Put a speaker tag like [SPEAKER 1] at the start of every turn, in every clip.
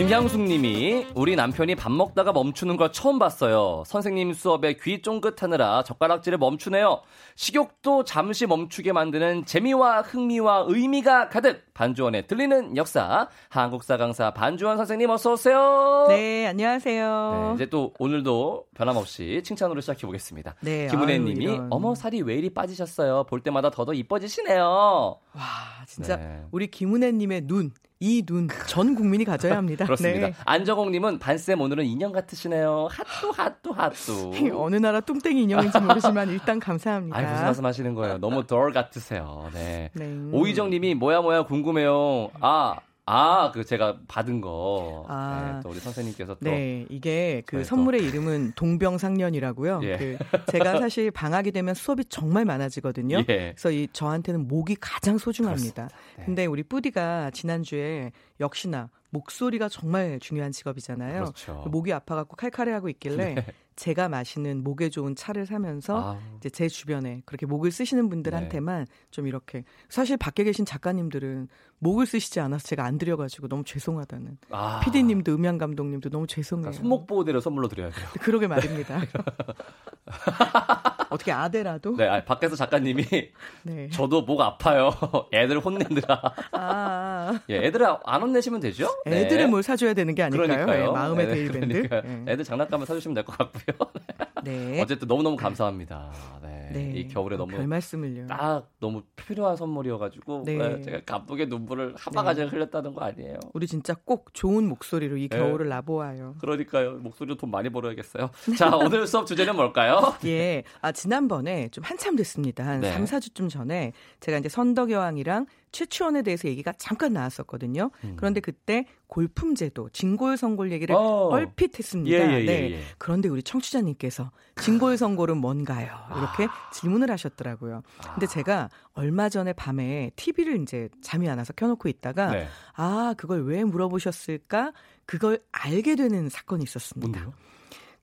[SPEAKER 1] 김향숙 님이 우리 남편이 밥 먹다가 멈추는 걸 처음 봤어요. 선생님 수업에 귀 쫑긋하느라 젓가락질을 멈추네요. 식욕도 잠시 멈추게 만드는 재미와 흥미와 의미가 가득 반주원의 들리는 역사 한국사 강사 반주원 선생님 어서 오세요.
[SPEAKER 2] 네, 안녕하세요.
[SPEAKER 1] 네, 이제 또 오늘도 변함없이 칭찬으로 시작해 보겠습니다.
[SPEAKER 2] 네,
[SPEAKER 1] 김은혜
[SPEAKER 2] 아유,
[SPEAKER 1] 님이
[SPEAKER 2] 이런.
[SPEAKER 1] 어머 살이 왜 이리 빠지셨어요. 볼 때마다 더더 이뻐지시네요.
[SPEAKER 2] 와, 진짜
[SPEAKER 1] 네.
[SPEAKER 2] 우리 김은혜님의 눈, 이 눈 전 국민이 가져야 합니다.
[SPEAKER 1] 그렇습니다.
[SPEAKER 2] 네.
[SPEAKER 1] 안정옥님은 반쌤 오늘은 인형 같으시네요. 핫도 핫도 핫도.
[SPEAKER 2] 어느 나라 뚱땡이 인형인지 모르지만 일단 감사합니다.
[SPEAKER 1] 아이 무슨 말씀 하시는 거예요? 너무 덜 같으세요. 네.
[SPEAKER 2] 네.
[SPEAKER 1] 오희정 님이 뭐야 뭐야 궁금해요. 아, 아, 그 제가 받은 거.
[SPEAKER 2] 아.
[SPEAKER 1] 네, 또 우리 선생님께서 또
[SPEAKER 2] 네, 이게 그
[SPEAKER 1] 저희 또-
[SPEAKER 2] 선물의 이름은 동병상련이라고요.
[SPEAKER 1] 예.
[SPEAKER 2] 그 제가 사실 방학이 되면 수업이 정말 많아지거든요.
[SPEAKER 1] 예.
[SPEAKER 2] 그래서 이 저한테는 목이 가장 소중합니다.
[SPEAKER 1] 네.
[SPEAKER 2] 근데 우리 뿌디가 지난주에 역시나 목소리가 정말 중요한 직업이잖아요.
[SPEAKER 1] 그렇죠.
[SPEAKER 2] 목이 아파갖고 칼칼해하고 있길래 제가 마시는 목에 좋은 차를 사면서
[SPEAKER 1] 아,
[SPEAKER 2] 이제 제 주변에 그렇게 목을 쓰시는 분들한테만
[SPEAKER 1] 네.
[SPEAKER 2] 좀 이렇게 사실 밖에 계신 작가님들은 목을 쓰시지 않아서 제가 안 드려가지고 너무 죄송하다는
[SPEAKER 1] 아.
[SPEAKER 2] PD님도 음향 감독님도 너무 죄송해요.
[SPEAKER 1] 그러니까 손목 보호대를 선물로 드려야 돼요.
[SPEAKER 2] 그러게 말입니다. 어떻게 아대라도?
[SPEAKER 1] 네, 아니, 밖에서 작가님이
[SPEAKER 2] 네.
[SPEAKER 1] 저도 목 아파요. 애들 혼내느라.
[SPEAKER 2] 아,
[SPEAKER 1] 예, 애들 안 혼내시면 되죠? 네.
[SPEAKER 2] 애들을 뭘 사줘야 되는 게 아닐까요? 네, 마음의
[SPEAKER 1] 네,
[SPEAKER 2] 데일밴드.
[SPEAKER 1] 그러니까요.
[SPEAKER 2] 네.
[SPEAKER 1] 애들 장난감을 사주시면 될 것 같고요.
[SPEAKER 2] 네.
[SPEAKER 1] 어쨌든 너무너무 감사합니다. 네.
[SPEAKER 2] 네.
[SPEAKER 1] 이 겨울에 너무
[SPEAKER 2] 별 말씀을요.
[SPEAKER 1] 딱 너무 필요한 선물이어가지고
[SPEAKER 2] 네.
[SPEAKER 1] 네, 제가 감독의 눈물을 한 바가지 흘렸다는 거 아니에요.
[SPEAKER 2] 우리 진짜 꼭 좋은 목소리로 이
[SPEAKER 1] 네.
[SPEAKER 2] 겨울을 나보아요.
[SPEAKER 1] 그러니까요. 목소리로 돈 많이 벌어야겠어요. 자, 오늘 수업 주제는 뭘까요?
[SPEAKER 2] 예. 아, 지난번에 좀 한참 됐습니다. 한
[SPEAKER 1] 네.
[SPEAKER 2] 삼 3, 4주쯤 전에 제가 이제 선덕여왕이랑 최추원에 대해서 얘기가 잠깐 나왔었거든요.
[SPEAKER 1] 음.
[SPEAKER 2] 그런데 그때 골품제도, 진골선골 얘기를
[SPEAKER 1] 어.
[SPEAKER 2] 얼핏 했습니다.
[SPEAKER 1] 예, 예, 예,
[SPEAKER 2] 네.
[SPEAKER 1] 예.
[SPEAKER 2] 그런데 우리 청취자님께서 진골선골은 뭔가요? 이렇게 질문을 하셨더라고요. 근데 제가 얼마 전에 밤에 TV를 이제 잠이 안 와서 켜놓고 있다가
[SPEAKER 1] 네.
[SPEAKER 2] 아, 그걸 왜 물어보셨을까? 그걸 알게 되는 사건이 있었습니다.
[SPEAKER 1] 뭔데요?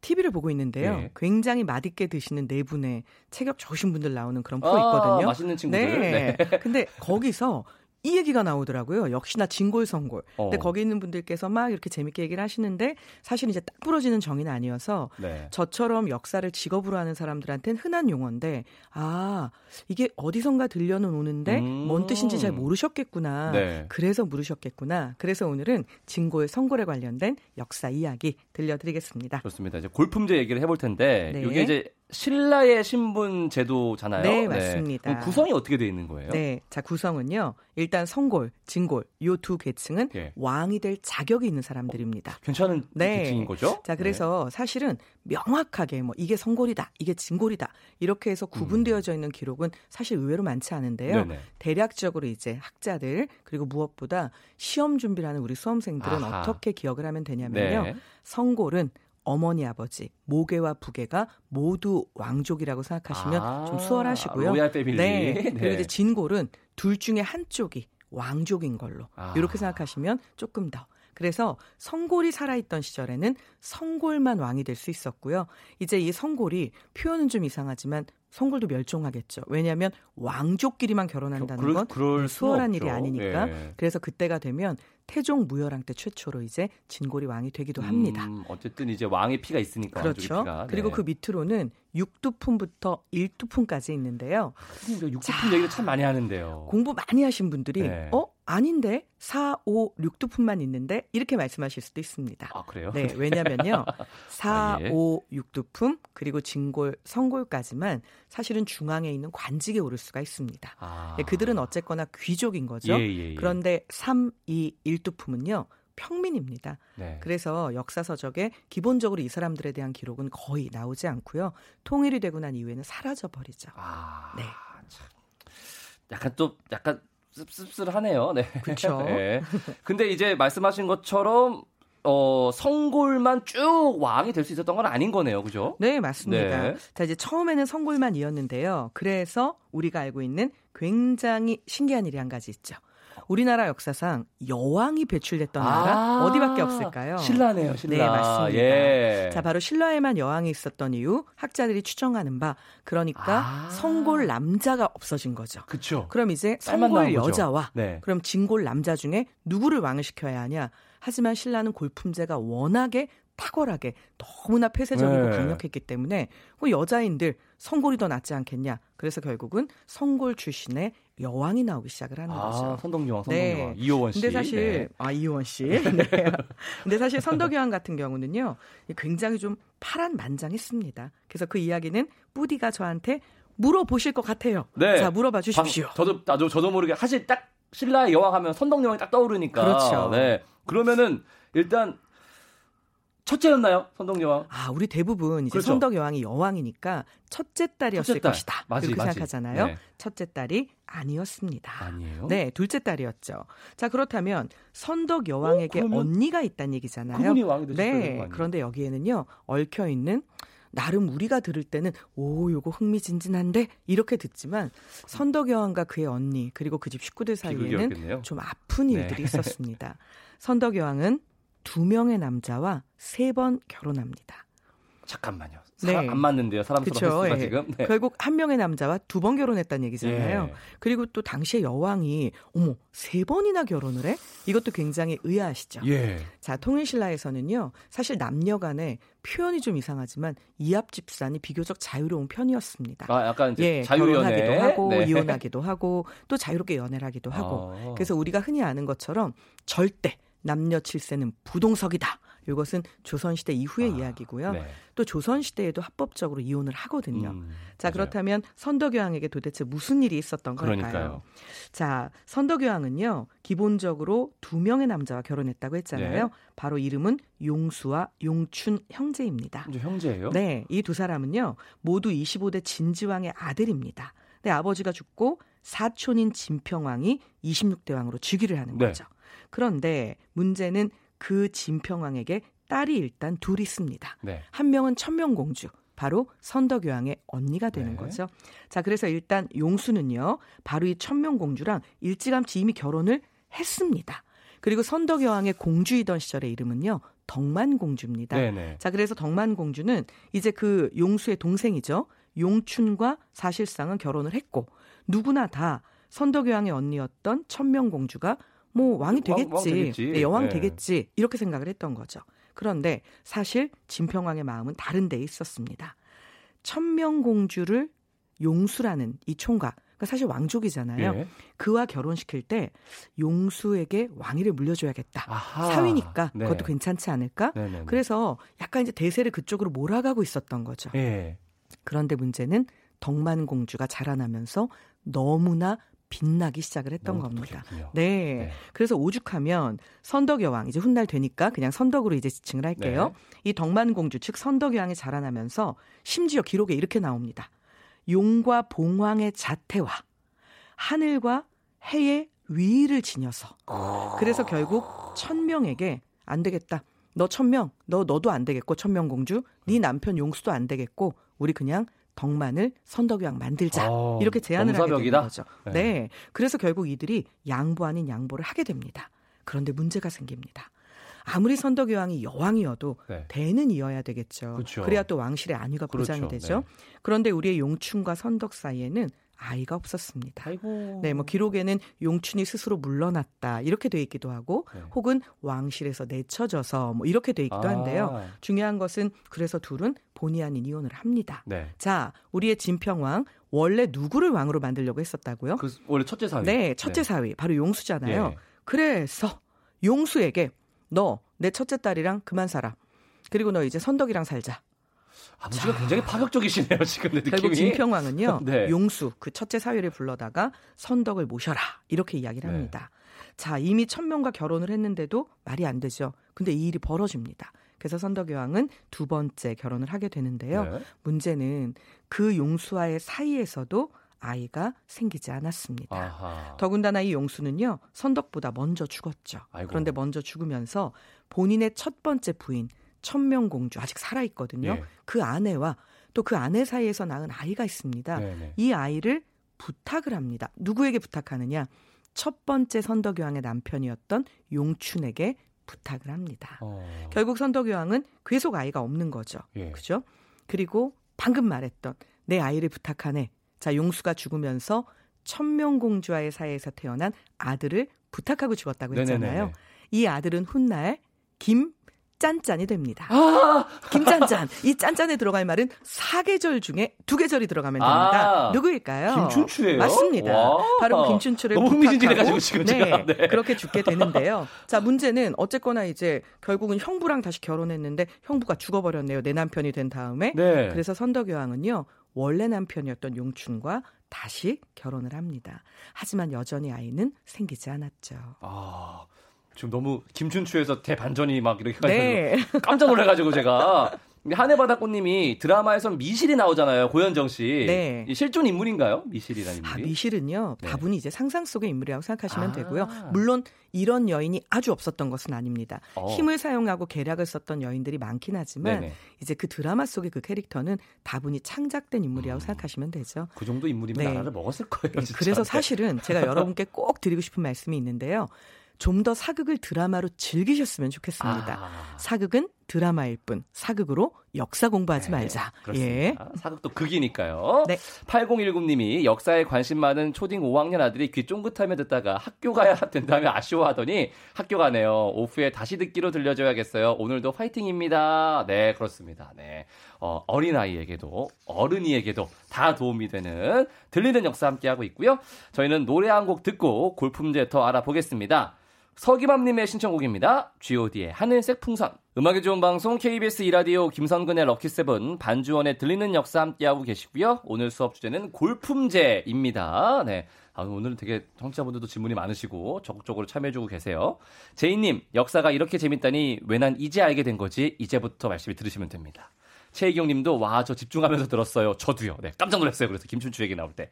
[SPEAKER 2] TV를 보고 있는데요.
[SPEAKER 1] 예.
[SPEAKER 2] 굉장히 맛있게 드시는 네 분의 체격 좋으신 분들 나오는 그런 프로
[SPEAKER 1] 아,
[SPEAKER 2] 있거든요.
[SPEAKER 1] 맛있는 친구들.
[SPEAKER 2] 네. 근데 거기서 이 얘기가 나오더라고요. 역시나 진골선골. 근데
[SPEAKER 1] 어.
[SPEAKER 2] 거기 있는 분들께서 막 이렇게 재밌게 얘기를 하시는데 사실 이제 딱 부러지는 정의는 아니어서
[SPEAKER 1] 네.
[SPEAKER 2] 저처럼 역사를 직업으로 하는 사람들한테는 흔한 용어인데 아 이게 어디선가 들려는 오는데
[SPEAKER 1] 음.
[SPEAKER 2] 뭔 뜻인지 잘 모르셨겠구나.
[SPEAKER 1] 네.
[SPEAKER 2] 그래서 물으셨겠구나. 그래서 오늘은 진골 선골에 관련된 역사 이야기 들려드리겠습니다.
[SPEAKER 1] 좋습니다. 이제 골품제 얘기를 해볼 텐데
[SPEAKER 2] 네.
[SPEAKER 1] 이게 이제 신라의 신분 제도잖아요.
[SPEAKER 2] 네, 맞습니다.
[SPEAKER 1] 그럼 구성이 어떻게 되어 있는 거예요?
[SPEAKER 2] 네, 자 구성은요. 일단 선골, 진골 요 두 계층은
[SPEAKER 1] 예.
[SPEAKER 2] 왕이 될 자격이 있는 사람들입니다.
[SPEAKER 1] 괜찮은
[SPEAKER 2] 네.
[SPEAKER 1] 계층인 거죠?
[SPEAKER 2] 자, 그래서 사실은 명확하게 뭐 이게 선골이다, 이게 진골이다 이렇게 해서 구분되어져 있는 기록은 사실 의외로 많지 않은데요.
[SPEAKER 1] 음. 네네.
[SPEAKER 2] 대략적으로 이제 학자들 그리고 무엇보다 시험 준비를 하는 우리 수험생들은
[SPEAKER 1] 아하.
[SPEAKER 2] 어떻게 기억을 하면 되냐면요.
[SPEAKER 1] 네.
[SPEAKER 2] 성골은 어머니 아버지 모계와 부계가 모두 왕족이라고 생각하시면
[SPEAKER 1] 아,
[SPEAKER 2] 좀 수월하시고요.
[SPEAKER 1] 로얄 패밀리.
[SPEAKER 2] 네.
[SPEAKER 1] 네.
[SPEAKER 2] 그리고 이제 진골은 둘 중에 한쪽이 왕족인 걸로
[SPEAKER 1] 아.
[SPEAKER 2] 이렇게 생각하시면 조금 더. 그래서 성골이 살아있던 시절에는 성골만 왕이 될 수 있었고요. 이제 이 성골이 표현은 좀 이상하지만 성골도 멸종하겠죠. 왜냐하면 왕족끼리만 결혼한다는
[SPEAKER 1] 그럴-
[SPEAKER 2] 건
[SPEAKER 1] 그럴 수는
[SPEAKER 2] 수월한. 일이 아니니까.
[SPEAKER 1] 예.
[SPEAKER 2] 그래서 그때가 되면 태종 무열왕 때 최초로 이제 진골이 왕이 되기도 합니다.
[SPEAKER 1] 음, 어쨌든 이제 왕의 피가 있으니까
[SPEAKER 2] 그렇죠.
[SPEAKER 1] 피가.
[SPEAKER 2] 그리고
[SPEAKER 1] 네.
[SPEAKER 2] 그 밑으로는 육두품부터 일두품까지 있는데요.
[SPEAKER 1] 육두품 얘기를 참 많이 하는데요.
[SPEAKER 2] 공부 많이 하신 분들이
[SPEAKER 1] 네.
[SPEAKER 2] 어 아닌데 4, 5, 6두품만 있는데 이렇게 말씀하실 수도 있습니다.
[SPEAKER 1] 아 그래요?
[SPEAKER 2] 네, 왜냐면요. 4,
[SPEAKER 1] 아, 예.
[SPEAKER 2] 5, 6두품 그리고 진골, 성골까지만 사실은 중앙에 있는 관직에 오를 수가 있습니다.
[SPEAKER 1] 아.
[SPEAKER 2] 네, 그들은 어쨌거나 귀족인 거죠.
[SPEAKER 1] 예, 예, 예.
[SPEAKER 2] 그런데 3, 2, 1두품은요. 평민입니다.
[SPEAKER 1] 네.
[SPEAKER 2] 그래서 역사서적에 기본적으로 이 사람들에 대한 기록은 거의 나오지 않고요. 통일이 되고 난 이후에는 사라져 버리죠.
[SPEAKER 1] 아,
[SPEAKER 2] 네.
[SPEAKER 1] 참. 약간 또 약간 씁쓸하네요. 네.
[SPEAKER 2] 그쵸.
[SPEAKER 1] 네. 근데 이제 말씀하신 것처럼 어, 성골만 쭉 왕이 될 수 있었던 건 아닌 거네요. 그죠?
[SPEAKER 2] 네, 맞습니다.
[SPEAKER 1] 네.
[SPEAKER 2] 자, 이제 처음에는 성골만이었는데요. 그래서 우리가 알고 있는 굉장히 신기한 일이 한 가지 있죠. 우리나라 역사상 여왕이 배출됐던 나라 어디밖에 없을까요?
[SPEAKER 1] 신라네요, 신라.
[SPEAKER 2] 네, 맞습니다.
[SPEAKER 1] 예.
[SPEAKER 2] 자, 바로 신라에만 여왕이 있었던 이유 학자들이 추정하는 바 그러니까
[SPEAKER 1] 아.
[SPEAKER 2] 성골 남자가 없어진 거죠.
[SPEAKER 1] 그쵸.
[SPEAKER 2] 그럼 이제 성골. 여자와
[SPEAKER 1] 네.
[SPEAKER 2] 그럼 진골 남자 중에 누구를 왕을 시켜야 하냐? 하지만 신라는 골품제가 워낙에 탁월하게 너무나 폐쇄적이고
[SPEAKER 1] 네.
[SPEAKER 2] 강력했기 때문에 그 여자인들 성골이 더 낫지 않겠냐? 그래서 결국은 성골 출신의 여왕이 나오기 시작을 하는 거죠.
[SPEAKER 1] 아, 선덕여왕,
[SPEAKER 2] 네.
[SPEAKER 1] 선덕여왕. 이효원 씨.
[SPEAKER 2] 근데 사실
[SPEAKER 1] 네.
[SPEAKER 2] 아 이효원 씨. 네. 근데 사실 선덕여왕 같은 경우는요 굉장히 좀 파란만장했습니다. 그래서 그 이야기는 뿌디가 저한테 물어보실 것 같아요.
[SPEAKER 1] 네.
[SPEAKER 2] 자 물어봐 주십시오.
[SPEAKER 1] 방- 저도 나도 저도 모르게 사실 딱 신라의 여왕 하면 선덕여왕이 딱 떠오르니까.
[SPEAKER 2] 그렇죠.
[SPEAKER 1] 네. 그러면은 일단 첫째였나요? 선덕여왕?
[SPEAKER 2] 아, 우리 대부분 이제
[SPEAKER 1] 그렇죠.
[SPEAKER 2] 선덕 여왕이 여왕이니까 첫째 딸이었을
[SPEAKER 1] 첫째 딸.
[SPEAKER 2] 것이다.
[SPEAKER 1] 맞지,
[SPEAKER 2] 이렇게
[SPEAKER 1] 맞지.
[SPEAKER 2] 생각하잖아요.
[SPEAKER 1] 네.
[SPEAKER 2] 첫째 딸이 아니었습니다.
[SPEAKER 1] 아니에요?
[SPEAKER 2] 네, 둘째 딸이었죠. 자, 그렇다면 선덕 여왕에게
[SPEAKER 1] 어, 그러면
[SPEAKER 2] 언니가 있다는 얘기잖아요. 네? 그런데 여기에는요 얽혀 있는 나름 우리가 들을 때는 오 요거 흥미진진한데 이렇게 듣지만 선덕 여왕과 그의 언니 그리고 그 집 식구들 사이에는
[SPEAKER 1] 비극이었겠네요.
[SPEAKER 2] 좀 아픈
[SPEAKER 1] 네.
[SPEAKER 2] 일들이 있었습니다. 선덕 여왕은 두 명의 남자와 세 번 결혼합니다.
[SPEAKER 1] 잠깐만요.
[SPEAKER 2] 네.
[SPEAKER 1] 사람 안 맞는데요. 사람
[SPEAKER 2] 그쵸,
[SPEAKER 1] 수가
[SPEAKER 2] 예.
[SPEAKER 1] 지금. 네.
[SPEAKER 2] 결국 한 명의 남자와 두 번 결혼했다는 얘기잖아요.
[SPEAKER 1] 예.
[SPEAKER 2] 그리고 또 당시에 여왕이 어머 세 번이나 결혼을 해? 이것도 굉장히 의아하시죠.
[SPEAKER 1] 예.
[SPEAKER 2] 자 통일신라에서는요 사실 남녀간에 표현이 좀 이상하지만 이합 집산이 비교적 자유로운 편이었습니다.
[SPEAKER 1] 아, 약간 이제
[SPEAKER 2] 예,
[SPEAKER 1] 자유연애.
[SPEAKER 2] 결혼하기도 하고
[SPEAKER 1] 네.
[SPEAKER 2] 이혼하기도 하고 또 자유롭게 연애를 하기도 하고
[SPEAKER 1] 아.
[SPEAKER 2] 그래서 우리가 흔히 아는 것처럼 절대 남녀 칠세는 부동석이다. 이것은 조선시대 이후의
[SPEAKER 1] 아,
[SPEAKER 2] 이야기고요.
[SPEAKER 1] 네.
[SPEAKER 2] 또 조선시대에도 합법적으로 이혼을 하거든요.
[SPEAKER 1] 음,
[SPEAKER 2] 자
[SPEAKER 1] 맞아요.
[SPEAKER 2] 그렇다면 선덕여왕에게 도대체 무슨 일이 있었던 걸까요?
[SPEAKER 1] 그러니까요.
[SPEAKER 2] 자 선덕여왕은요 기본적으로 두 명의 남자와 결혼했다고 했잖아요.
[SPEAKER 1] 네.
[SPEAKER 2] 바로 이름은 용수와 용춘 형제입니다.
[SPEAKER 1] 형제예요?
[SPEAKER 2] 네, 이 두 사람은요 모두 25대 진지왕의 아들입니다. 네, 아버지가 죽고 사촌인 진평왕이 26대 왕으로 즉위를 하는
[SPEAKER 1] 네.
[SPEAKER 2] 거죠. 그런데 문제는 그 진평왕에게 딸이 일단 둘 있습니다.
[SPEAKER 1] 네.
[SPEAKER 2] 한 명은 천명공주, 바로 선덕여왕의 언니가 되는
[SPEAKER 1] 네.
[SPEAKER 2] 거죠. 자, 그래서 일단 용수는요, 바로 이 천명공주랑 일찌감치 이미 결혼을 했습니다. 그리고 선덕여왕의 공주이던 시절의 이름은요, 덕만공주입니다.
[SPEAKER 1] 네네.
[SPEAKER 2] 자, 그래서 덕만공주는 이제 그 용수의 동생이죠. 용춘과 사실상은 결혼을 했고, 누구나 다 선덕여왕의 언니였던 천명공주가 뭐 왕이
[SPEAKER 1] 왕-
[SPEAKER 2] 되겠지,
[SPEAKER 1] 왕 되겠지.
[SPEAKER 2] 네, 여왕
[SPEAKER 1] 네.
[SPEAKER 2] 되겠지 이렇게 생각을 했던 거죠. 그런데 사실 진평왕의 마음은 다른 데 있었습니다. 천명공주를 용수라는 이 총각, 그러니까 사실 왕족이잖아요.
[SPEAKER 1] 예.
[SPEAKER 2] 그와 결혼시킬 때 용수에게 왕위를 물려줘야겠다.
[SPEAKER 1] 아하.
[SPEAKER 2] 사위니까
[SPEAKER 1] 네.
[SPEAKER 2] 그것도 괜찮지 않을까?
[SPEAKER 1] 네네네.
[SPEAKER 2] 그래서 약간 이제 대세를 그쪽으로 몰아가고 있었던 거죠.
[SPEAKER 1] 예.
[SPEAKER 2] 그런데 문제는 덕만공주가 자라나면서 너무나 빛나기 시작을 했던 겁니다. 네.
[SPEAKER 1] 네.
[SPEAKER 2] 그래서 오죽하면 선덕여왕 이제 훗날 되니까 그냥 선덕으로 이제 지칭을 할게요.
[SPEAKER 1] 네.
[SPEAKER 2] 이 덕만공주 즉 선덕여왕이 자라나면서 심지어 기록에 이렇게 나옵니다. 용과 봉황의 자태와 하늘과 해의 위를 지녀서 그래서 결국 천명에게 안 되겠다. 너 천명, 너 너도 안 되겠고 천명공주, 네 남편 용수도 안 되겠고 우리 그냥 덕만을 선덕여왕 만들자
[SPEAKER 1] 어,
[SPEAKER 2] 이렇게 제안을 하게 되는? 거죠.
[SPEAKER 1] 네.
[SPEAKER 2] 네. 그래서 결국 이들이 양보 아닌 양보를 하게 됩니다. 그런데 문제가 생깁니다. 아무리 선덕여왕이 여왕이어도
[SPEAKER 1] 네.
[SPEAKER 2] 대는 이어야 되겠죠.
[SPEAKER 1] 그렇죠.
[SPEAKER 2] 그래야 또 왕실의 안위가 보장이
[SPEAKER 1] 그렇죠.
[SPEAKER 2] 되죠.
[SPEAKER 1] 네.
[SPEAKER 2] 그런데 우리의 용춘과 선덕 사이에는 아이가 없었습니다.
[SPEAKER 1] 아이고.
[SPEAKER 2] 네, 뭐 기록에는 용춘이 스스로 물러났다 이렇게 돼 있기도 하고
[SPEAKER 1] 네.
[SPEAKER 2] 혹은 왕실에서 내쳐져서 뭐 이렇게 돼 있기도
[SPEAKER 1] 아.
[SPEAKER 2] 한데요. 중요한 것은 그래서 둘은 본의 아닌 이혼을 합니다.
[SPEAKER 1] 네.
[SPEAKER 2] 자, 우리의 진평왕 원래 누구를 왕으로 만들려고 했었다고요?
[SPEAKER 1] 그 원래 첫째 사위.
[SPEAKER 2] 네, 첫째 사위 바로 용수잖아요.
[SPEAKER 1] 예.
[SPEAKER 2] 그래서 용수에게 너 내 첫째 딸이랑 그만 살아. 그리고 너 이제 선덕이랑 살자.
[SPEAKER 1] 아버지가 굉장히 파격적이시네요, 지금 내 느낌이.
[SPEAKER 2] 결국 진평왕은요.
[SPEAKER 1] 네.
[SPEAKER 2] 용수 그 첫째 사위를 불러다가 선덕을 모셔라 이렇게 이야기를
[SPEAKER 1] 네.
[SPEAKER 2] 합니다. 자 이미 천명과 결혼을 했는데도 말이 안 되죠. 근데 이 일이 벌어집니다. 그래서 선덕여왕은 두 번째 결혼을 하게 되는데요.
[SPEAKER 1] 네.
[SPEAKER 2] 문제는 그 용수와의 사이에서도 아이가 생기지 않았습니다.
[SPEAKER 1] 아하.
[SPEAKER 2] 더군다나 이 용수는요 선덕보다 먼저 죽었죠.
[SPEAKER 1] 아이고.
[SPEAKER 2] 그런데 먼저 죽으면서 본인의 첫 번째 부인 천명공주 아직 살아 있거든요.
[SPEAKER 1] 예.
[SPEAKER 2] 그 아내와 또 그 아내 사이에서 낳은 아이가 있습니다.
[SPEAKER 1] 네네.
[SPEAKER 2] 이 아이를 부탁을 합니다. 누구에게 부탁하느냐? 첫 번째 선덕여왕의 남편이었던 용춘에게 부탁을 합니다.
[SPEAKER 1] 어.
[SPEAKER 2] 결국 선덕여왕은 괴속 아이가 없는 거죠.
[SPEAKER 1] 예.
[SPEAKER 2] 그죠? 그리고 방금 말했던 내 아이를 부탁하네. 자, 용수가 죽으면서 천명공주와의 사이에서 태어난 아들을 부탁하고 죽었다고 했잖아요.
[SPEAKER 1] 네네네네.
[SPEAKER 2] 이 아들은 훗날 김 짠짠이 됩니다.
[SPEAKER 1] 아!
[SPEAKER 2] 김짠짠. 이 짠짠에 들어갈 말은 사계절 중에 두 계절이 들어가면 됩니다.
[SPEAKER 1] 아,
[SPEAKER 2] 누구일까요?
[SPEAKER 1] 김춘추예요?
[SPEAKER 2] 맞습니다.
[SPEAKER 1] 와.
[SPEAKER 2] 바로 그 김춘추를
[SPEAKER 1] 너무 흥미진진해가지고 지금
[SPEAKER 2] 네,
[SPEAKER 1] 제가. 네.
[SPEAKER 2] 그렇게 죽게 되는데요. 자, 문제는 어쨌거나 이제 결국은 형부랑 다시 결혼했는데 형부가 죽어버렸네요. 내 남편이 된 다음에.
[SPEAKER 1] 네.
[SPEAKER 2] 그래서 선덕여왕은요. 원래 남편이었던 용춘과 다시 결혼을 합니다. 하지만 여전히 아이는 생기지 않았죠.
[SPEAKER 1] 아, 지금 너무 김춘추에서 대반전이 막 이렇게 가지고
[SPEAKER 2] 네.
[SPEAKER 1] 깜짝 놀라가지고 제가 한해바다꽃님이 드라마에선 미실이 나오잖아요 고현정 씨.
[SPEAKER 2] 네.
[SPEAKER 1] 이 실존 인물인가요? 미실이라는 인물이?
[SPEAKER 2] 아, 미실은요.
[SPEAKER 1] 네.
[SPEAKER 2] 다분히 이제 상상 속의 인물이라고 생각하시면
[SPEAKER 1] 아.
[SPEAKER 2] 되고요. 물론 이런 여인이 아주 없었던 것은 아닙니다.
[SPEAKER 1] 어.
[SPEAKER 2] 힘을 사용하고 계략을 썼던 여인들이 많긴 하지만
[SPEAKER 1] 네네.
[SPEAKER 2] 이제 그 드라마 속의 그 캐릭터는 다분히 창작된 인물이라고
[SPEAKER 1] 음.
[SPEAKER 2] 생각하시면 되죠.
[SPEAKER 1] 그 정도 인물이면
[SPEAKER 2] 네.
[SPEAKER 1] 나라를 먹었을 거예요.
[SPEAKER 2] 네. 그래서
[SPEAKER 1] 네.
[SPEAKER 2] 사실은 제가 여러분께 꼭 드리고 싶은 말씀이 있는데요. 좀 더 사극을 드라마로 즐기셨으면 좋겠습니다.
[SPEAKER 1] 아.
[SPEAKER 2] 사극은 드라마일 뿐 사극으로 역사 공부하지
[SPEAKER 1] 네,
[SPEAKER 2] 말자.
[SPEAKER 1] 그렇습니다.
[SPEAKER 2] 예.
[SPEAKER 1] 사극도 극이니까요.
[SPEAKER 2] 네.
[SPEAKER 1] 8019님이 역사에 관심 많은 초딩 5학년 아들이 귀 쫑긋하며 듣다가 학교 가야 된다며 아쉬워하더니 학교 가네요. 오후에 다시 듣기로 들려줘야겠어요. 오늘도 파이팅입니다. 네, 그렇습니다. 네. 어, 어린아이에게도 어른이에게도 다 도움이 되는 들리는 역사 함께하고 있고요. 저희는 노래 한 곡 듣고 골품제 더 알아보겠습니다. 서기맘님의 신청곡입니다. G.O.D의 하늘색 풍선. 음악이 좋은 방송 KBS 이라디오 김선근의 럭키세븐 반주원의 들리는 역사 함께하고 계시고요. 오늘 수업 주제는 골품제입니다. 네. 아, 오늘은 되게 청취자분들도 질문이 많으시고 적극적으로 참여해주고 계세요. 제이님, 역사가 이렇게 재밌다니 왜 난 이제 알게 된 거지? 이제부터 말씀을 들으시면 됩니다. 최희경 님도 와, 저 집중하면서 들었어요. 저도요. 네, 깜짝 놀랐어요. 그래서 김춘추 얘기 나올 때.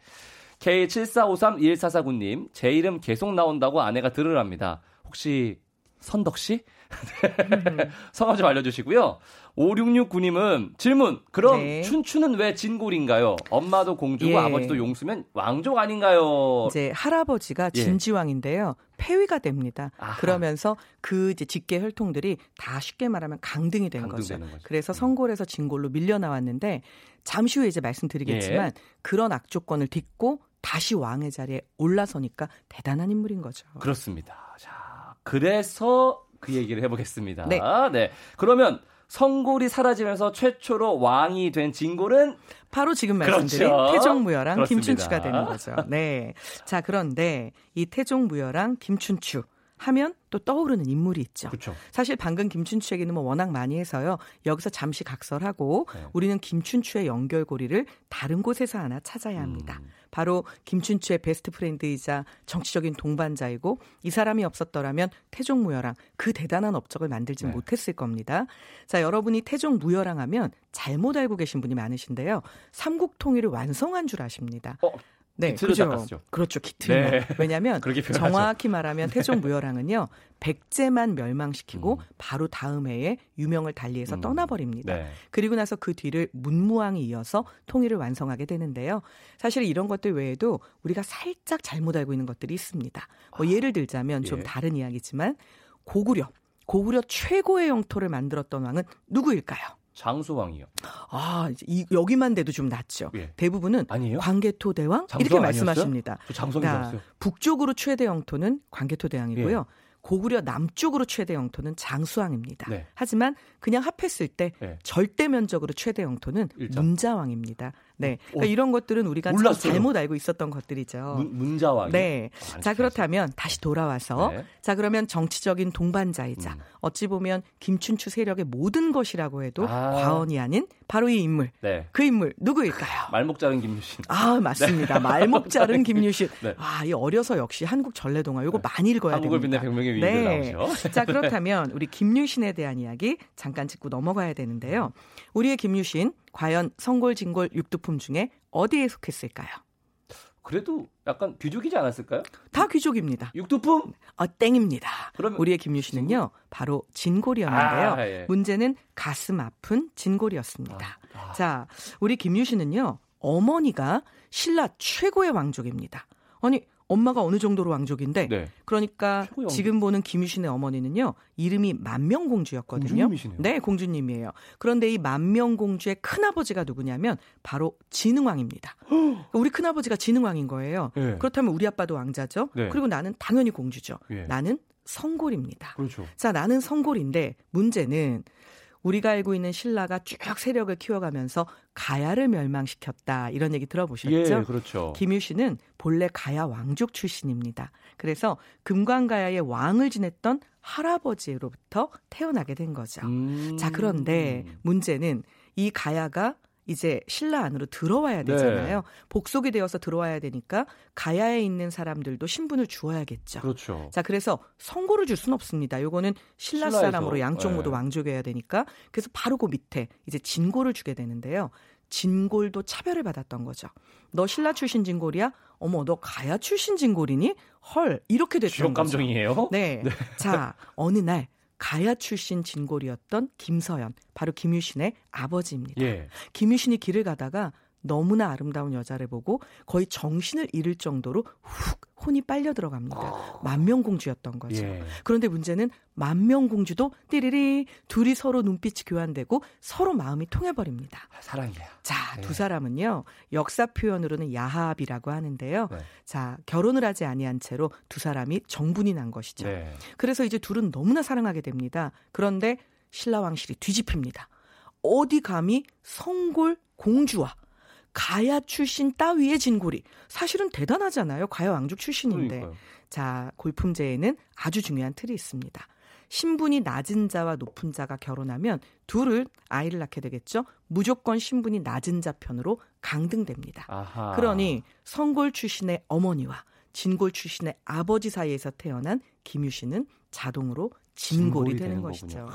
[SPEAKER 1] K74531449님, 제 이름 계속 나온다고 아내가 들으랍니다. 혹시 선덕 씨? 성함 좀 알려주시고요. 5669님은 질문. 그럼
[SPEAKER 2] 네.
[SPEAKER 1] 춘추는 왜 진골인가요? 엄마도 공주고
[SPEAKER 2] 예.
[SPEAKER 1] 아버지도 용수면 왕족 아닌가요?
[SPEAKER 2] 이제 할아버지가
[SPEAKER 1] 예.
[SPEAKER 2] 진지왕인데요. 폐위가 됩니다.
[SPEAKER 1] 아하.
[SPEAKER 2] 그러면서 그 이제 직계 혈통들이 다 쉽게 말하면 강등이 된 거죠.
[SPEAKER 1] 거죠.
[SPEAKER 2] 그래서 성골에서 진골로 밀려 나왔는데 잠시 후에 이제 말씀드리겠지만
[SPEAKER 1] 예.
[SPEAKER 2] 그런 악조건을 딛고 다시 왕의 자리에 올라서니까 대단한 인물인 거죠.
[SPEAKER 1] 그렇습니다. 자, 그래서 그 얘기를 해보겠습니다.
[SPEAKER 2] 네.
[SPEAKER 1] 네. 그러면 성골이 사라지면서 최초로 왕이 된 진골은
[SPEAKER 2] 바로 지금 말씀드린
[SPEAKER 1] 그렇죠.
[SPEAKER 2] 태종무열랑
[SPEAKER 1] 그렇습니다.
[SPEAKER 2] 김춘추가 되는 거죠. 네. 자, 그런데 이 태종무열랑 김춘추 하면 또 떠오르는 인물이 있죠.
[SPEAKER 1] 그렇죠.
[SPEAKER 2] 사실 방금 김춘추 얘기는 뭐 워낙 많이 해서요. 여기서 잠시 각설하고
[SPEAKER 1] 네.
[SPEAKER 2] 우리는 김춘추의 연결고리를 다른 곳에서 하나 찾아야 합니다.
[SPEAKER 1] 음.
[SPEAKER 2] 바로 김춘추의 베스트 프렌드이자 정치적인 동반자이고 이 사람이 없었더라면 태종 무열왕 그 대단한 업적을 만들지
[SPEAKER 1] 네.
[SPEAKER 2] 못했을 겁니다. 자, 여러분이 태종 무열왕 하면 잘못 알고 계신 분이 많으신데요. 삼국 통일을 완성한 줄 아십니다.
[SPEAKER 1] 어,
[SPEAKER 2] 네,
[SPEAKER 1] 기틀을
[SPEAKER 2] 그죠.
[SPEAKER 1] 닦았죠.
[SPEAKER 2] 그렇죠. 기틀.
[SPEAKER 1] 네.
[SPEAKER 2] 왜냐하면. 정확히 말하면 태종무열왕은요 백제만 멸망시키고
[SPEAKER 1] 음.
[SPEAKER 2] 바로 다음 해에 유명을 달리해서
[SPEAKER 1] 음.
[SPEAKER 2] 떠나버립니다.
[SPEAKER 1] 네.
[SPEAKER 2] 그리고 나서 그 뒤를 문무왕이 이어서 통일을 완성하게 되는데요. 사실 이런 것들 외에도 우리가 살짝 잘못 알고 있는 것들이 있습니다. 뭐 예를 들자면 좀
[SPEAKER 1] 예.
[SPEAKER 2] 다른 이야기지만 고구려 고구려 최고의 영토를 만들었던 왕은 누구일까요?
[SPEAKER 1] 장수왕이요.
[SPEAKER 2] 아, 이, 여기만 돼도 좀 낫죠.
[SPEAKER 1] 예.
[SPEAKER 2] 대부분은
[SPEAKER 1] 아니에요?
[SPEAKER 2] 광개토 대왕 이렇게 말씀하십니다.
[SPEAKER 1] 알았어요.
[SPEAKER 2] 북쪽으로 최대 영토는 광개토 대왕이고요.
[SPEAKER 1] 예.
[SPEAKER 2] 고구려 남쪽으로 최대 영토는 장수왕입니다.
[SPEAKER 1] 네.
[SPEAKER 2] 하지만 그냥 합했을 때
[SPEAKER 1] 네.
[SPEAKER 2] 절대 면적으로 최대 영토는
[SPEAKER 1] 일자.
[SPEAKER 2] 문자왕입니다. 네. 그러니까
[SPEAKER 1] 어,
[SPEAKER 2] 이런 것들은 우리가. 잘못 알고 있었던 것들이죠.
[SPEAKER 1] 문, 문자왕이.
[SPEAKER 2] 네.
[SPEAKER 1] 아,
[SPEAKER 2] 자, 그렇다면 다시 돌아와서
[SPEAKER 1] 네.
[SPEAKER 2] 자, 그러면 정치적인 동반자이자
[SPEAKER 1] 음.
[SPEAKER 2] 어찌 보면 김춘추 세력의 모든 것이라고 해도
[SPEAKER 1] 아.
[SPEAKER 2] 과언이 아닌 바로 이 인물.
[SPEAKER 1] 네.
[SPEAKER 2] 그 인물 누구일까요?
[SPEAKER 1] 말목 자른 김유신.
[SPEAKER 2] 아, 맞습니다. 말목 자른 김유신.
[SPEAKER 1] 네.
[SPEAKER 2] 아, 이 어려서 역시 한국 전래동화 요거 많이 읽어야
[SPEAKER 1] 한국을
[SPEAKER 2] 됩니다.
[SPEAKER 1] 빛낸 백명의 위인들
[SPEAKER 2] 네.
[SPEAKER 1] 나오죠.
[SPEAKER 2] 자, 그렇다면 우리 김유신에 대한 이야기 잠깐 짚고 넘어가야 되는데요. 우리의 김유신 과연 성골 진골 육두품 중에 어디에 속했을까요?
[SPEAKER 1] 그래도 약간 귀족이지 않았을까요?
[SPEAKER 2] 다 귀족입니다.
[SPEAKER 1] 육두품?
[SPEAKER 2] 어, 땡입니다.
[SPEAKER 1] 그러면
[SPEAKER 2] 우리의 김유신은요, 바로 진골이었는데요.
[SPEAKER 1] 아, 예.
[SPEAKER 2] 문제는 가슴 아픈 진골이었습니다.
[SPEAKER 1] 아, 아.
[SPEAKER 2] 자, 우리 김유신은요, 어머니가 신라 최고의 왕족입니다. 아니, 엄마가 어느 정도로 왕족인데
[SPEAKER 1] 네.
[SPEAKER 2] 그러니까
[SPEAKER 1] 최고의.
[SPEAKER 2] 지금 보는 김유신의 어머니는요 이름이 만명공주였거든요.
[SPEAKER 1] 공주님이시네요.
[SPEAKER 2] 네, 공주님이에요. 그런데 이 만명공주의 큰아버지가 누구냐면 바로 진흥왕입니다. 그러니까 우리 큰아버지가 진흥왕인 거예요.
[SPEAKER 1] 네.
[SPEAKER 2] 그렇다면 우리 아빠도 왕자죠.
[SPEAKER 1] 네.
[SPEAKER 2] 그리고 나는 당연히 공주죠.
[SPEAKER 1] 예.
[SPEAKER 2] 나는 성골입니다.
[SPEAKER 1] 그렇죠.
[SPEAKER 2] 자, 나는 성골인데 문제는 우리가 알고 있는 신라가 쭉 세력을 키워가면서 가야를 멸망시켰다. 이런 얘기 들어보셨죠?
[SPEAKER 1] 예, 그렇죠.
[SPEAKER 2] 김유 씨는 본래 가야 왕족 출신입니다. 그래서 금관가야의 왕을 지냈던 할아버지로부터 태어나게 된 거죠.
[SPEAKER 1] 음.
[SPEAKER 2] 자, 그런데 문제는 이 가야가 이제 신라 안으로 들어와야 되잖아요.
[SPEAKER 1] 네.
[SPEAKER 2] 복속이 되어서 들어와야 되니까 가야에 있는 사람들도 신분을 주어야겠죠.
[SPEAKER 1] 그렇죠.
[SPEAKER 2] 자, 그래서 선고를 줄 수는 없습니다. 요거는 신라
[SPEAKER 1] 신라에서,
[SPEAKER 2] 사람으로 양쪽 모두
[SPEAKER 1] 네.
[SPEAKER 2] 왕족이어야 되니까 그래서 바로 그 밑에 이제 진골을 주게 되는데요. 진골도 차별을 받았던 거죠. 너 신라 출신 진골이야? 어머, 너 가야 출신 진골이니? 헐, 이렇게 됐던 거죠.
[SPEAKER 1] 감정이에요.
[SPEAKER 2] 네. 자, 어느 날 가야 출신 진골이었던 김서연, 바로 김유신의 아버지입니다.
[SPEAKER 1] 예.
[SPEAKER 2] 김유신이 길을 가다가 너무나 아름다운 여자를 보고 거의 정신을 잃을 정도로 훅 혼이 빨려 들어갑니다. 만명공주였던 거죠.
[SPEAKER 1] 예.
[SPEAKER 2] 그런데 문제는 만명공주도 띠리리 둘이 서로 눈빛이 교환되고 서로 마음이 통해버립니다.
[SPEAKER 1] 아, 사랑이야.
[SPEAKER 2] 자,
[SPEAKER 1] 네.
[SPEAKER 2] 두 사람은요 역사 표현으로는 야합이라고 하는데요.
[SPEAKER 1] 네.
[SPEAKER 2] 자, 결혼을 하지 아니한 채로 두 사람이 정분이 난 것이죠.
[SPEAKER 1] 네.
[SPEAKER 2] 그래서 이제 둘은 너무나 사랑하게 됩니다. 그런데 신라 왕실이 뒤집힙니다. 어디 감히 성골 공주와 가야 출신 따위의 진골이 사실은 대단하잖아요. 가야 왕족 출신인데.
[SPEAKER 1] 그러니까요.
[SPEAKER 2] 자, 골품제에는 아주 중요한 틀이 있습니다. 신분이 낮은 자와 높은 자가 결혼하면 둘을 아이를 낳게 되겠죠. 무조건 신분이 낮은 자 편으로 강등됩니다.
[SPEAKER 1] 아하.
[SPEAKER 2] 그러니 성골 출신의 어머니와 진골 출신의 아버지 사이에서 태어난 김유 씨는 자동으로
[SPEAKER 1] 진골이,
[SPEAKER 2] 되는
[SPEAKER 1] 되는
[SPEAKER 2] 것이죠.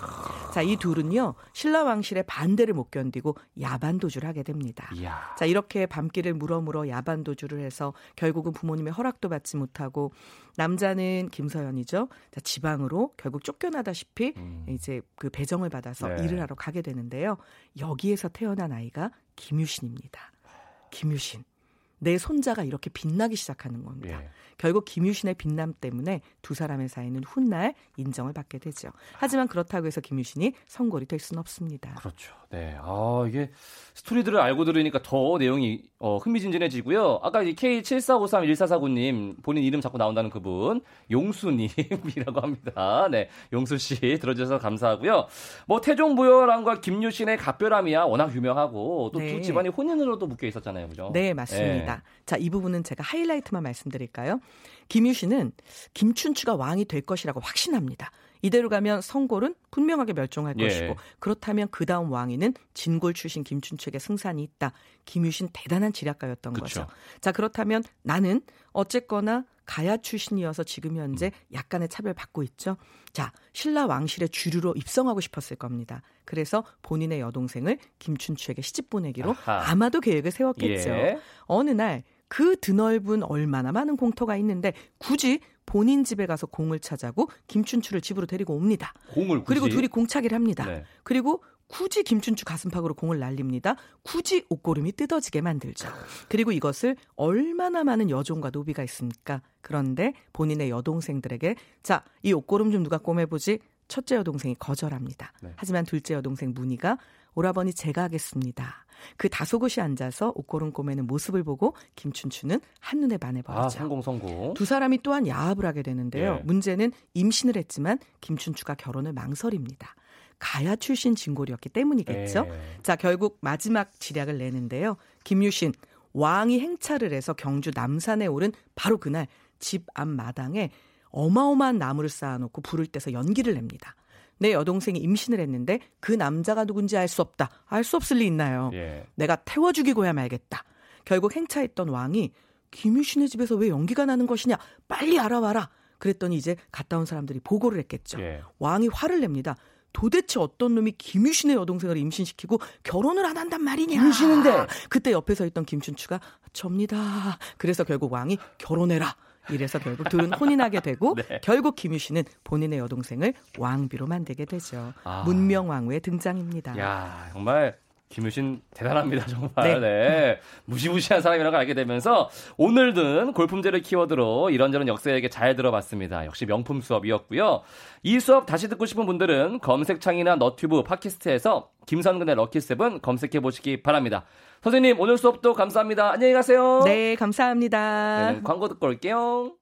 [SPEAKER 2] 자, 이 둘은요 신라 왕실의 반대를 못 견디고 야반 도주를 하게 됩니다.
[SPEAKER 1] 이야.
[SPEAKER 2] 자, 이렇게 밤길을 물어물어 야반 도주를 해서 결국은 부모님의 허락도 받지 못하고 남자는 김서연이죠. 자, 지방으로 결국 쫓겨나다시피
[SPEAKER 1] 음.
[SPEAKER 2] 이제 그 배정을 받아서
[SPEAKER 1] 네.
[SPEAKER 2] 일을 하러 가게 되는데요. 여기에서 태어난 아이가 김유신입니다. 김유신. 내 손자가 이렇게 빛나기 시작하는 겁니다.
[SPEAKER 1] 예.
[SPEAKER 2] 결국 김유신의 빛남 때문에 두 사람의 사이는 훗날 인정을 받게 되죠. 하지만 그렇다고 해서 김유신이 성골이 될 수는 없습니다.
[SPEAKER 1] 그렇죠. 네. 아, 이게 스토리들을 알고 들으니까 더 내용이 어, 흥미진진해지고요. 아까 이 K74531449님 본인 이름 자꾸 나온다는 그분 용수님이라고 합니다. 네. 용수 씨 들어주셔서 감사하고요. 뭐 태종부열왕과 김유신의 갑별함이야 워낙 유명하고 또두
[SPEAKER 2] 네.
[SPEAKER 1] 집안이 혼인으로도 묶여 있었잖아요. 그죠?
[SPEAKER 2] 네, 맞습니다. 자, 이 부분은 제가 하이라이트만 말씀드릴까요? 김유신은 김춘추가 왕이 될 것이라고 확신합니다. 이대로 가면 성골은 분명하게 멸종할
[SPEAKER 1] 예.
[SPEAKER 2] 것이고 그렇다면 그 다음 왕위는 진골 출신 김춘추에게 승산이 있다. 김유신 대단한 지략가였던
[SPEAKER 1] 그쵸.
[SPEAKER 2] 거죠. 자 그렇다면 나는 어쨌거나 가야 출신이어서 지금 현재
[SPEAKER 1] 음.
[SPEAKER 2] 약간의 차별 받고 있죠. 자 신라 왕실의 주류로 입성하고 싶었을 겁니다. 그래서 본인의 여동생을 김춘추에게 시집 보내기로
[SPEAKER 1] 아하.
[SPEAKER 2] 아마도 계획을 세웠겠죠.
[SPEAKER 1] 예.
[SPEAKER 2] 어느 날 그 드넓은 얼마나 많은 공터가 있는데 굳이 본인 집에 가서 공을 차자고 김춘추를 집으로 데리고 옵니다.
[SPEAKER 1] 공을 굳이
[SPEAKER 2] 그리고 둘이 공차기를 합니다.
[SPEAKER 1] 네.
[SPEAKER 2] 그리고 굳이 김춘추 가슴팍으로 공을 날립니다. 굳이 옷고름이 뜯어지게 만들죠. 그리고 이것을 얼마나 많은 여종과 노비가 있습니까? 그런데 본인의 여동생들에게 자, 이 옷고름 좀 누가 꼬매보지? 첫째 여동생이 거절합니다.
[SPEAKER 1] 네.
[SPEAKER 2] 하지만 둘째 여동생 문희가 오라버니 제가 하겠습니다. 그 다소곳이 앉아서 옷고름 꼬매는 모습을 보고 김춘추는 한눈에
[SPEAKER 1] 아,
[SPEAKER 2] 반해버리죠.
[SPEAKER 1] 성공 성공.
[SPEAKER 2] 두 사람이 또한 야합을 하게 되는데요.
[SPEAKER 1] 예.
[SPEAKER 2] 문제는 임신을 했지만 김춘추가 결혼을 망설입니다. 가야 출신 진골이었기 때문이겠죠.
[SPEAKER 1] 예.
[SPEAKER 2] 자, 결국 마지막 지략을 내는데요. 김유신 왕이 행차를 해서 경주 남산에 오른 바로 그날 집 앞 마당에 어마어마한 나무를 쌓아놓고 불을 떼서 연기를 냅니다. 내 여동생이 임신을 했는데 그 남자가 누군지 알 수 없다. 알 수 없을 리 있나요?
[SPEAKER 1] 예.
[SPEAKER 2] 내가 태워 죽이고야 말겠다. 결국 행차했던 왕이 김유신의 집에서 왜 연기가 나는 것이냐? 빨리 알아와라. 그랬더니 이제 갔다 온 사람들이 보고를 했겠죠.
[SPEAKER 1] 예.
[SPEAKER 2] 왕이 화를 냅니다. 도대체 어떤 놈이 김유신의 여동생을 임신시키고 결혼을 안 한단 말이냐?
[SPEAKER 1] 김유신인데.
[SPEAKER 2] 그때 옆에 서 있던 김춘추가 접니다. 그래서 결국 왕이 결혼해라. 이래서 결국 둘은 혼인하게 되고
[SPEAKER 1] 네.
[SPEAKER 2] 결국 김유신은 본인의 여동생을 왕비로 만들게 되죠.
[SPEAKER 1] 아.
[SPEAKER 2] 문명왕후의 등장입니다.
[SPEAKER 1] 야, 정말 김유신 대단합니다 정말. 네. 네. 무시무시한 사람이라는 걸 알게 되면서 오늘 든 골품제를 키워드로 이런저런 역사 얘기 잘 들어봤습니다. 역시 명품 수업이었고요. 이 수업 다시 듣고 싶은 분들은 검색창이나 너튜브, 팟캐스트에서 김선근의 럭키세븐 검색해 보시기 바랍니다. 선생님 오늘 수업도 감사합니다. 안녕히 가세요.
[SPEAKER 2] 네, 감사합니다.
[SPEAKER 1] 네, 광고 듣고 올게요.